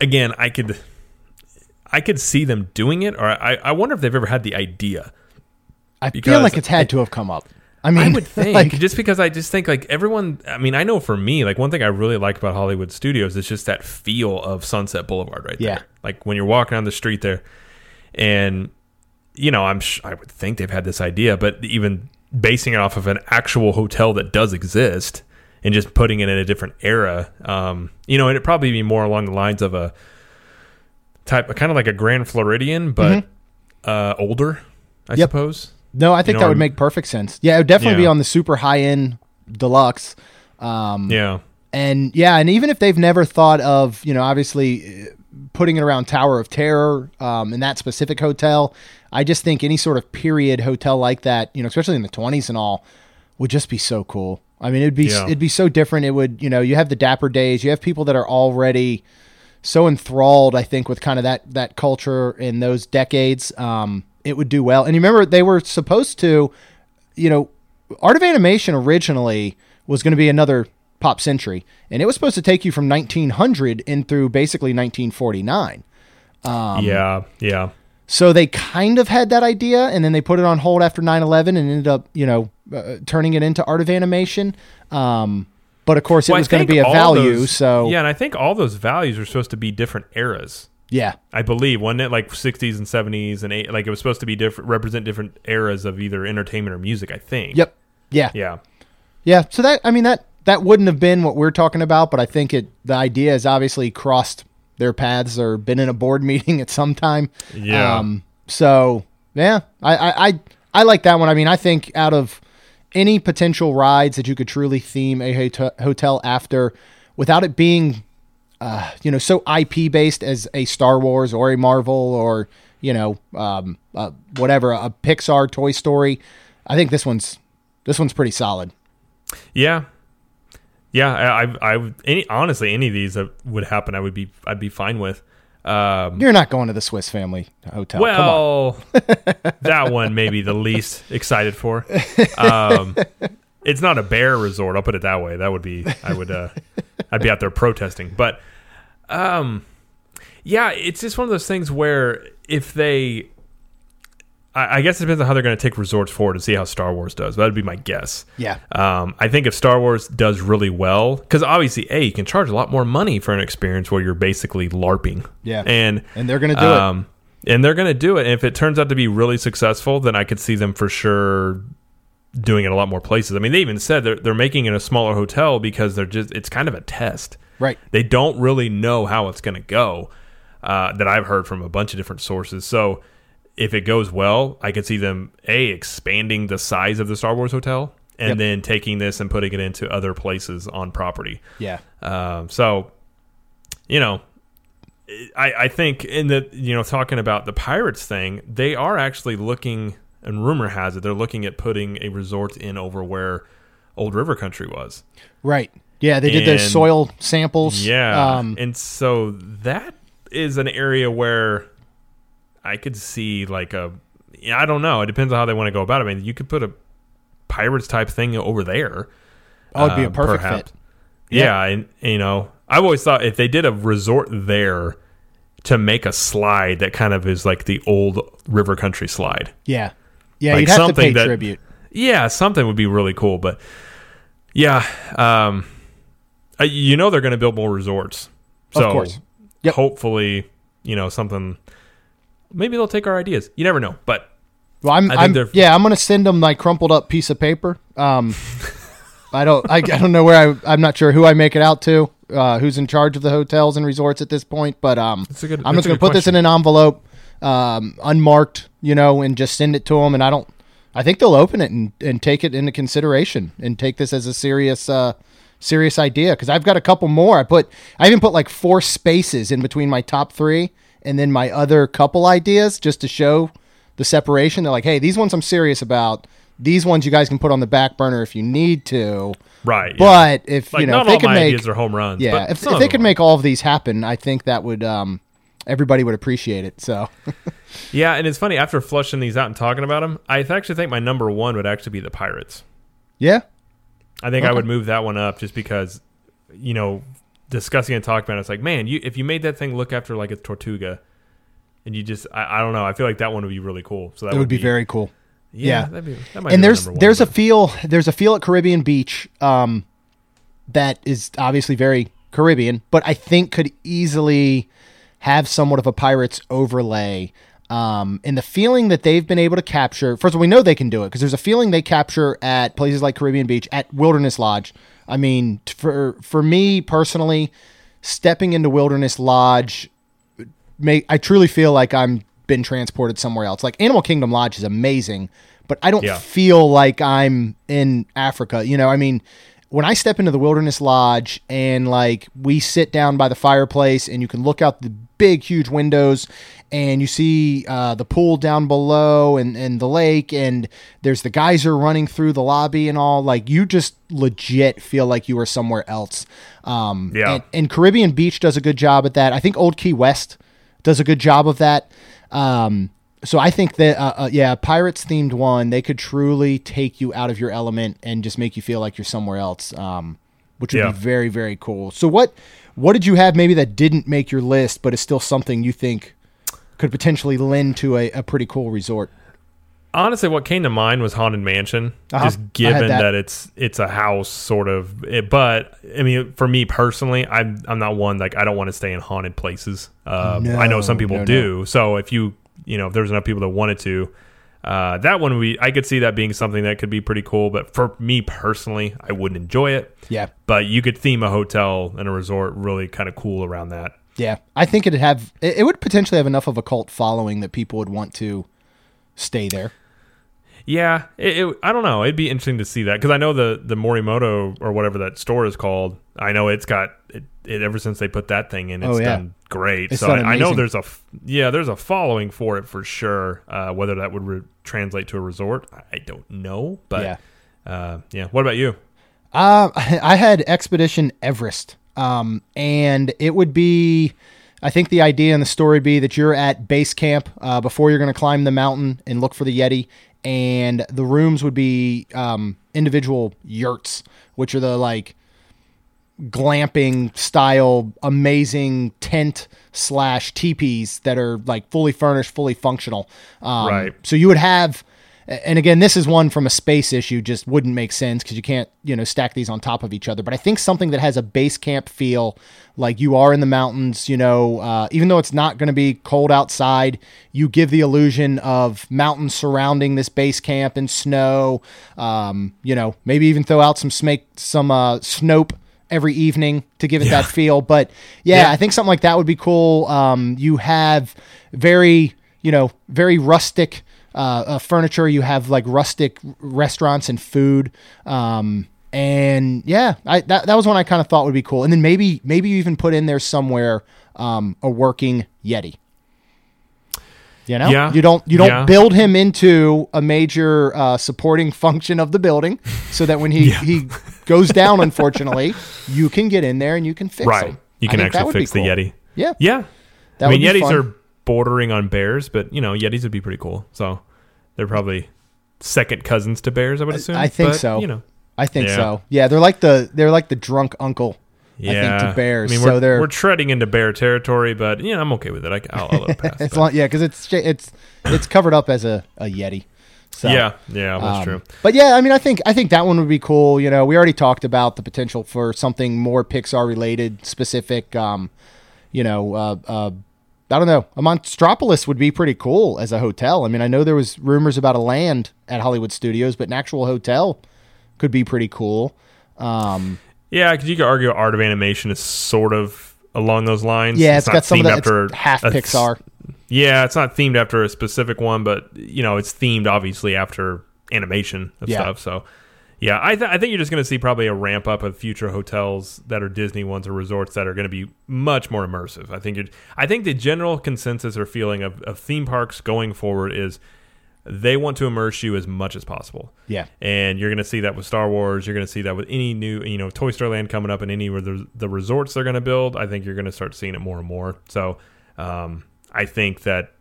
Speaker 1: again, I could, I could see them doing it. Or I, I wonder if they've ever had the idea.
Speaker 2: I feel like it's had to have come up. I mean,
Speaker 1: I would think
Speaker 2: like,
Speaker 1: just because I just think like everyone. I mean, I know for me, like one thing I really like about Hollywood Studios is just that feel of Sunset Boulevard right
Speaker 2: Yeah.
Speaker 1: there. Like when you're walking down the street there, and you know, I'm sh- I would think they've had this idea, but even basing it off of an actual hotel that does exist and just putting it in a different era, um, you know, it'd probably be more along the lines of a type, kind of like a Grand Floridian, but uh, older, I
Speaker 2: Mm-hmm. Yep.
Speaker 1: suppose.
Speaker 2: No, I think
Speaker 1: know,
Speaker 2: that would
Speaker 1: I'm-
Speaker 2: make perfect sense. Yeah, it would definitely be on the super high end deluxe. Um,
Speaker 1: Yeah.
Speaker 2: and yeah, and even if they've never thought of, you know, obviously uh, putting it around Tower of Terror um, in that specific hotel, I just think any sort of period hotel like that, you know, especially in the 20s and all, would just be so cool. I mean, it'd be
Speaker 1: Yeah.
Speaker 2: it'd be so different. It would, you know, you have the Dapper Days. You have people that are already so enthralled. I think with kind of that that culture in those decades, um, it would do well. And you remember they were supposed to, you know, Art of Animation originally was going to be another pop century, and it was supposed to take you from 1900 in through basically 1949. Um,
Speaker 1: yeah, yeah.
Speaker 2: So they kind of had that idea, and then they put it on hold after 9/11, and ended up, you know, uh, turning it into art of animation. Um, but of course, it
Speaker 1: Well,
Speaker 2: was going to be a value.
Speaker 1: those-
Speaker 2: so
Speaker 1: yeah, and I think all those values are supposed to be different eras.
Speaker 2: yeah,
Speaker 1: I believe wasn't it like 60s and 70s and eight, like it was supposed to be different, represent different eras of either entertainment or music. I think.
Speaker 2: yep, yeah,
Speaker 1: Yeah.
Speaker 2: yeah. So that I mean that that wouldn't have been what we're talking about, but I think it the idea has obviously crossed their paths or been in a board meeting at some time.
Speaker 1: Yeah.
Speaker 2: Um, so yeah, I, I I I like that one. I mean, I think out of any potential rides that you could truly theme a hotel after, without it being, uh, you know, so IP based as a Star Wars or a Marvel or you know, um, uh, whatever a Pixar Toy Story, I think this one's this one's pretty solid.
Speaker 1: Yeah. Yeah, I, I, I any honestly any of these that would happen, I would be, I'd be fine with. Um,
Speaker 2: You're not going to the Swiss Family Hotel. Come on.
Speaker 1: well, that one maybe the least excited for. Um, it's not a bear resort. I'll put it that way. That would be, I would, uh, I'd be out there protesting. But, um, yeah, it's just one of those things where if they, I, I guess it depends on how they're going to take resorts forward and see how Star Wars does. That'd be my guess.
Speaker 2: Yeah.
Speaker 1: Um, I think if Star Wars does really well, because obviously, a you can charge a lot more money for an experience where you're basically LARPing.
Speaker 2: Yeah.
Speaker 1: and
Speaker 2: And they're gonna do it.
Speaker 1: um, and they're going to do it. And if it turns out to be really successful, then I could see them for sure doing it a lot more places. I mean, they even said they're they're making it a smaller hotel because they're just it's kind of a test.
Speaker 2: Right.
Speaker 1: They don't really know how it's going to go. Uh, that I've heard from a bunch of different sources. So if it goes well, I could see them a expanding the size of the Star Wars hotel and
Speaker 2: Yep.
Speaker 1: then taking this and putting it into other places on property.
Speaker 2: Yeah.
Speaker 1: Um, so, you know, I, I think in the you know talking about the pirates thing, they are actually looking, and rumor has it they're looking at putting a resort in over where Old River Country was.
Speaker 2: Right. Yeah, they did those soil samples.
Speaker 1: Yeah,
Speaker 2: Um,
Speaker 1: and so that is an area where I could see like a. yeah, I don't know. It depends on how they want to go about it. I mean, you could put a pirates type thing over there.
Speaker 2: oh, it'd be a
Speaker 1: uh,
Speaker 2: perfect
Speaker 1: perhaps.
Speaker 2: fit.
Speaker 1: Yeah, and you know, I've always thought if they did a resort there to make a slide that kind of is like the old river country slide.
Speaker 2: Yeah. Yeah,
Speaker 1: Like
Speaker 2: you'd have to pay
Speaker 1: that-
Speaker 2: tribute.
Speaker 1: Yeah, something would be really cool, but yeah, um uh, you know they're going to build more resorts.
Speaker 2: Of
Speaker 1: So
Speaker 2: course. Yep.
Speaker 1: hopefully, you know, something maybe they'll take our ideas. You never know, but
Speaker 2: Well, I'm, I'm yeah, I'm gonna send them my crumpled up piece of paper. Um, I don't, I, I don't know where I, I'm not sure who I make it out to, uh, who's in charge of the hotels and resorts at this point. But um,
Speaker 1: good-
Speaker 2: I'm just gonna put this in an envelope, um, unmarked, you know, and just send it to them. And I don't, I think they'll open it and, and take it into consideration and take this as a serious, uh, serious idea. Because I've got a couple more. I put, I even put like four spaces in between my top three and then my other couple ideas just to show the separation. They're like, hey, these ones I'm serious about. These ones you guys can put on the back burner if you need to.
Speaker 1: right. yeah.
Speaker 2: But if
Speaker 1: like
Speaker 2: you know,
Speaker 1: not
Speaker 2: if they
Speaker 1: all
Speaker 2: could
Speaker 1: my
Speaker 2: make,
Speaker 1: ideas are home runs.
Speaker 2: yeah,
Speaker 1: but
Speaker 2: if, if they could make all of these happen, I think that would um, everybody would appreciate it. So
Speaker 1: Yeah, and it's funny after flushing these out and talking about them, I actually think my number one would actually be the Pirates.
Speaker 2: yeah,
Speaker 1: I think I would move that one up just because, you know, discussing and talking about it, it's like, man, you if you made that thing look after like a Tortuga, and you just, I, I don't know, I feel like that one would be really cool. So that
Speaker 2: it would be very cool.
Speaker 1: yeah.
Speaker 2: yeah.
Speaker 1: That'd be, that might
Speaker 2: and
Speaker 1: be
Speaker 2: there's
Speaker 1: one,
Speaker 2: there's a
Speaker 1: but-
Speaker 2: feel there's a feel at Caribbean Beach um, that is obviously very Caribbean, but I think could easily have somewhat of a pirates overlay. Um, and the feeling that they've been able to capture, first of all, we know they can do it because there's a feeling they capture at places like Caribbean Beach, at Wilderness Lodge. I mean, for for me personally, stepping into Wilderness Lodge make I truly feel like I'm been transported somewhere else. Like Animal Kingdom Lodge is amazing, but I don't
Speaker 1: Yeah.
Speaker 2: feel like I'm in Africa. You know, I mean, when I step into the Wilderness Lodge and like we sit down by the fireplace and you can look out the big, huge windows, and you see uh, the pool down below and, and the lake, and there's the geyser running through the lobby and all. Like you just legit feel like you are somewhere else. Um,
Speaker 1: Yeah.
Speaker 2: And, and Caribbean Beach does a good job at that. I think Old Key West does a good job of that. Um, so I think that uh, uh, yeah, pirates themed one they could truly take you out of your element and just make you feel like you're somewhere else, um, which would
Speaker 1: Yeah.
Speaker 2: be very very cool. So what what did you have maybe that didn't make your list, but is still something you think could potentially lend to a, a pretty cool resort?
Speaker 1: Honestly, what came to mind was Haunted Mansion,
Speaker 2: Uh-huh.
Speaker 1: just given
Speaker 2: that.
Speaker 1: that. it's it's a house sort of. It, but I mean, for me personally, I'm I'm not one like I don't want to stay in haunted places. Um, I know some people
Speaker 2: no, no.
Speaker 1: do. So if you you know if there's enough people that wanted to, uh, that one we I could see that being something that could be pretty cool. But for me personally, I wouldn't enjoy it.
Speaker 2: Yeah.
Speaker 1: But you could theme a hotel and a resort really kind of cool around that.
Speaker 2: Yeah, I think it'd have it, it would potentially have enough of a cult following that people would want to stay there.
Speaker 1: Yeah, it, it, I don't know. It'd be interesting to see that because I know the the Morimoto or whatever that store is called. I know it's got it, it ever since they put that thing in. It's
Speaker 2: Oh, yeah.
Speaker 1: done great.
Speaker 2: It's
Speaker 1: so I, I know there's a yeah there's a following for it for sure. Uh, whether that would re- translate to a resort, I- don't know. But
Speaker 2: Yeah.
Speaker 1: yeah, uh, yeah. What about you?
Speaker 2: Uh, I had Expedition Everest, um, and it would be. I think the idea in the story would be that you're at base camp uh, before you're going to climb the mountain and look for the Yeti, and the rooms would be um, individual yurts, which are the like glamping style, amazing tent slash teepees that are like fully furnished, fully functional. Um,
Speaker 1: Right.
Speaker 2: So you would have, and again, this is one from a space issue, just wouldn't make sense because you can't, you know, stack these on top of each other. But I think something that has a base camp feel, like you are in the mountains, you know, uh, even though it's not going to be cold outside, you give the illusion of mountains surrounding this base camp and snow. Um, you know, maybe even throw out some smake, some uh, Snope every evening to give it that feel. But yeah,
Speaker 1: Yeah.
Speaker 2: I think something like that would be cool. Um, you have very, you know, very rustic uh, uh, furniture. You have like rustic restaurants and food. Um, and yeah, I, that, that was one I kind of thought would be cool. And then maybe, maybe you even put in there somewhere um, a working Yeti. You know,
Speaker 1: Yeah.
Speaker 2: you don't you don't
Speaker 1: Yeah.
Speaker 2: build him into a major uh, supporting function of the building, so that when he he goes down, unfortunately, you can get in there and you can fix
Speaker 1: Right,
Speaker 2: him.
Speaker 1: you can actually fix the. Yeti.
Speaker 2: Yeah,
Speaker 1: Yeah,
Speaker 2: That
Speaker 1: I mean Yetis
Speaker 2: fun.
Speaker 1: are bordering on bears, but you know Yetis would be pretty cool. So they're probably second cousins to bears. I would assume.
Speaker 2: I think
Speaker 1: But,
Speaker 2: so.
Speaker 1: You know.
Speaker 2: I think
Speaker 1: Yeah.
Speaker 2: so. Yeah, they're like the they're like the drunk uncle.
Speaker 1: Yeah,
Speaker 2: to bears,
Speaker 1: I mean,
Speaker 2: so
Speaker 1: we're,
Speaker 2: they're-
Speaker 1: we're treading into bear territory, but yeah, I'm okay with it. I, I'll, I'll let it pass.
Speaker 2: It's long, yeah, because it's it's it's covered up as a, a Yeti. So,
Speaker 1: yeah, yeah, that's
Speaker 2: um,
Speaker 1: true.
Speaker 2: But yeah, I mean, I think I think that one would be cool. You know, we already talked about the potential for something more Pixar related, specific. Um, you know, uh, uh, I don't know. A Monstropolis would be pretty cool as a hotel. I mean, I know there was rumors about a land at Hollywood Studios, but an actual hotel could be pretty cool. Um,
Speaker 1: Yeah, because you could argue Art of Animation is sort of along those lines.
Speaker 2: yeah, it's
Speaker 1: not
Speaker 2: got some of that.
Speaker 1: after
Speaker 2: It's half
Speaker 1: a-
Speaker 2: Pixar.
Speaker 1: Yeah, it's not themed after a specific one, but you know, it's themed obviously after animation of
Speaker 2: Yeah.
Speaker 1: stuff. So, yeah, I, th- I think you're just going to see probably a ramp up of future hotels that are Disney ones or resorts that are going to be much more immersive. I think you're, I think the general consensus or feeling of, of theme parks going forward is they want to immerse you as much as possible.
Speaker 2: Yeah.
Speaker 1: And you're going to see that with Star Wars. You're going to see that with any new, you know, Toy Story Land coming up and any of the, the resorts they're going to build. I think you're going to start seeing it more and more. So um, I think that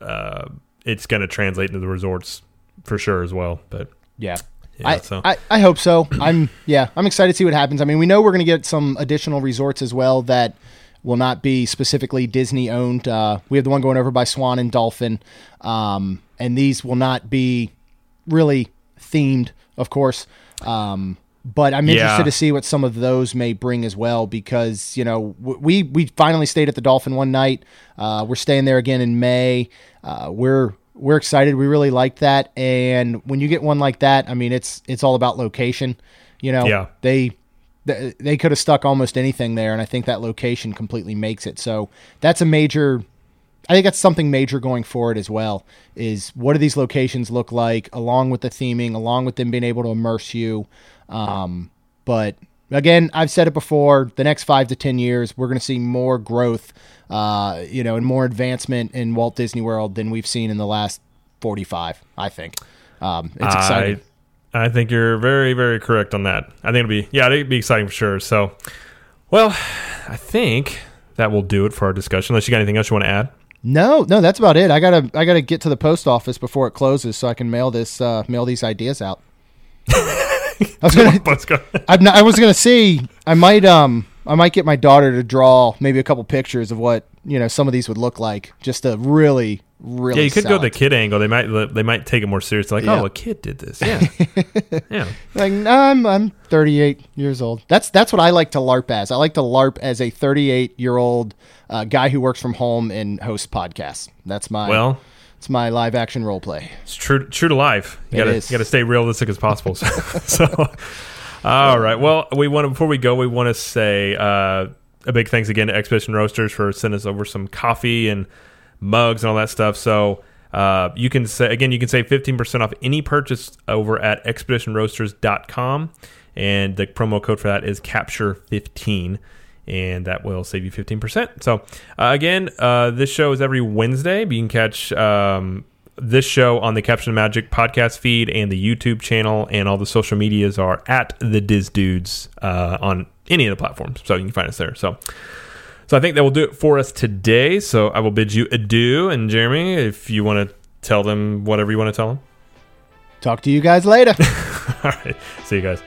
Speaker 1: uh, it's going to translate into the resorts for sure as well. But
Speaker 2: Yeah.
Speaker 1: Yeah,
Speaker 2: I,
Speaker 1: so
Speaker 2: I, I hope so. I'm yeah, I'm excited to see what happens. I mean, we know we're going to get some additional resorts as well that will not be specifically Disney owned. Uh, we have the one going over by Swan and Dolphin, um, and these will not be really themed, of course. Um, but I'm interested
Speaker 1: Yeah.
Speaker 2: to see what some of those may bring as well, because you know we we finally stayed at the Dolphin one night. Uh, we're staying there again in May. Uh, we're we're excited. We really like that, and when you get one like that, I mean, it's it's all about location. You know,
Speaker 1: Yeah.
Speaker 2: they they, could have stuck almost anything there, and I think that location completely makes it. So that's a major. I think that's something major going forward as well. Is what do these locations look like, along with the theming, along with them being able to immerse you. Um, but Again, I've said it before. The next five to ten years, we're going to see more growth, uh, you know, and more advancement in Walt Disney World than we've seen in the last forty-five. I think um, it's exciting.
Speaker 1: I, I think you're very, very correct on that. I think it'll be, yeah, it'll be exciting for sure. So, well, I think that will do it for our discussion. Unless you got anything else you want to add.
Speaker 2: No, no, that's about it. I gotta, I gotta get to the post office before it closes so I can mail this, uh, mail these ideas out. I was gonna,
Speaker 1: go.
Speaker 2: I'm not, I was gonna see. I might, um, I might get my daughter to draw maybe a couple pictures of what you know some of these would look like, just to really, really.
Speaker 1: Yeah, you could
Speaker 2: sell
Speaker 1: go the kid angle. They might they might take it more seriously. Like,
Speaker 2: Yeah.
Speaker 1: oh, a kid did this. Yeah, yeah.
Speaker 2: Like, nah, I'm I'm 38 years old. That's that's what I like to LARP as. I like to LARP as a 38 year old uh, guy who works from home and hosts podcasts. That's my
Speaker 1: Well,
Speaker 2: it's my live action role play.
Speaker 1: it's true true to life. You gotta you gotta stay realistic as possible. So, so, all right. Well, we want to before we go, we want to say uh, a big thanks again to Expedition Roasters for sending us over some coffee and mugs and all that stuff. So. Uh, you can say again, you can save 15% off any purchase over at expeditionroasters.com. And the promo code for that is capture15. And that will save you 15%. So, uh, again, uh, this show is every Wednesday. But you can catch um, this show on the Capture the Magic podcast feed and the YouTube channel. And all the social medias are at the Dis Dudes uh, on any of the platforms. So, you can find us there. So, so I think that will do it for us today. So I will bid you adieu. And Jeremy, if you want to tell them whatever you want to tell them.
Speaker 2: Talk to you guys later.
Speaker 1: All right. See you guys.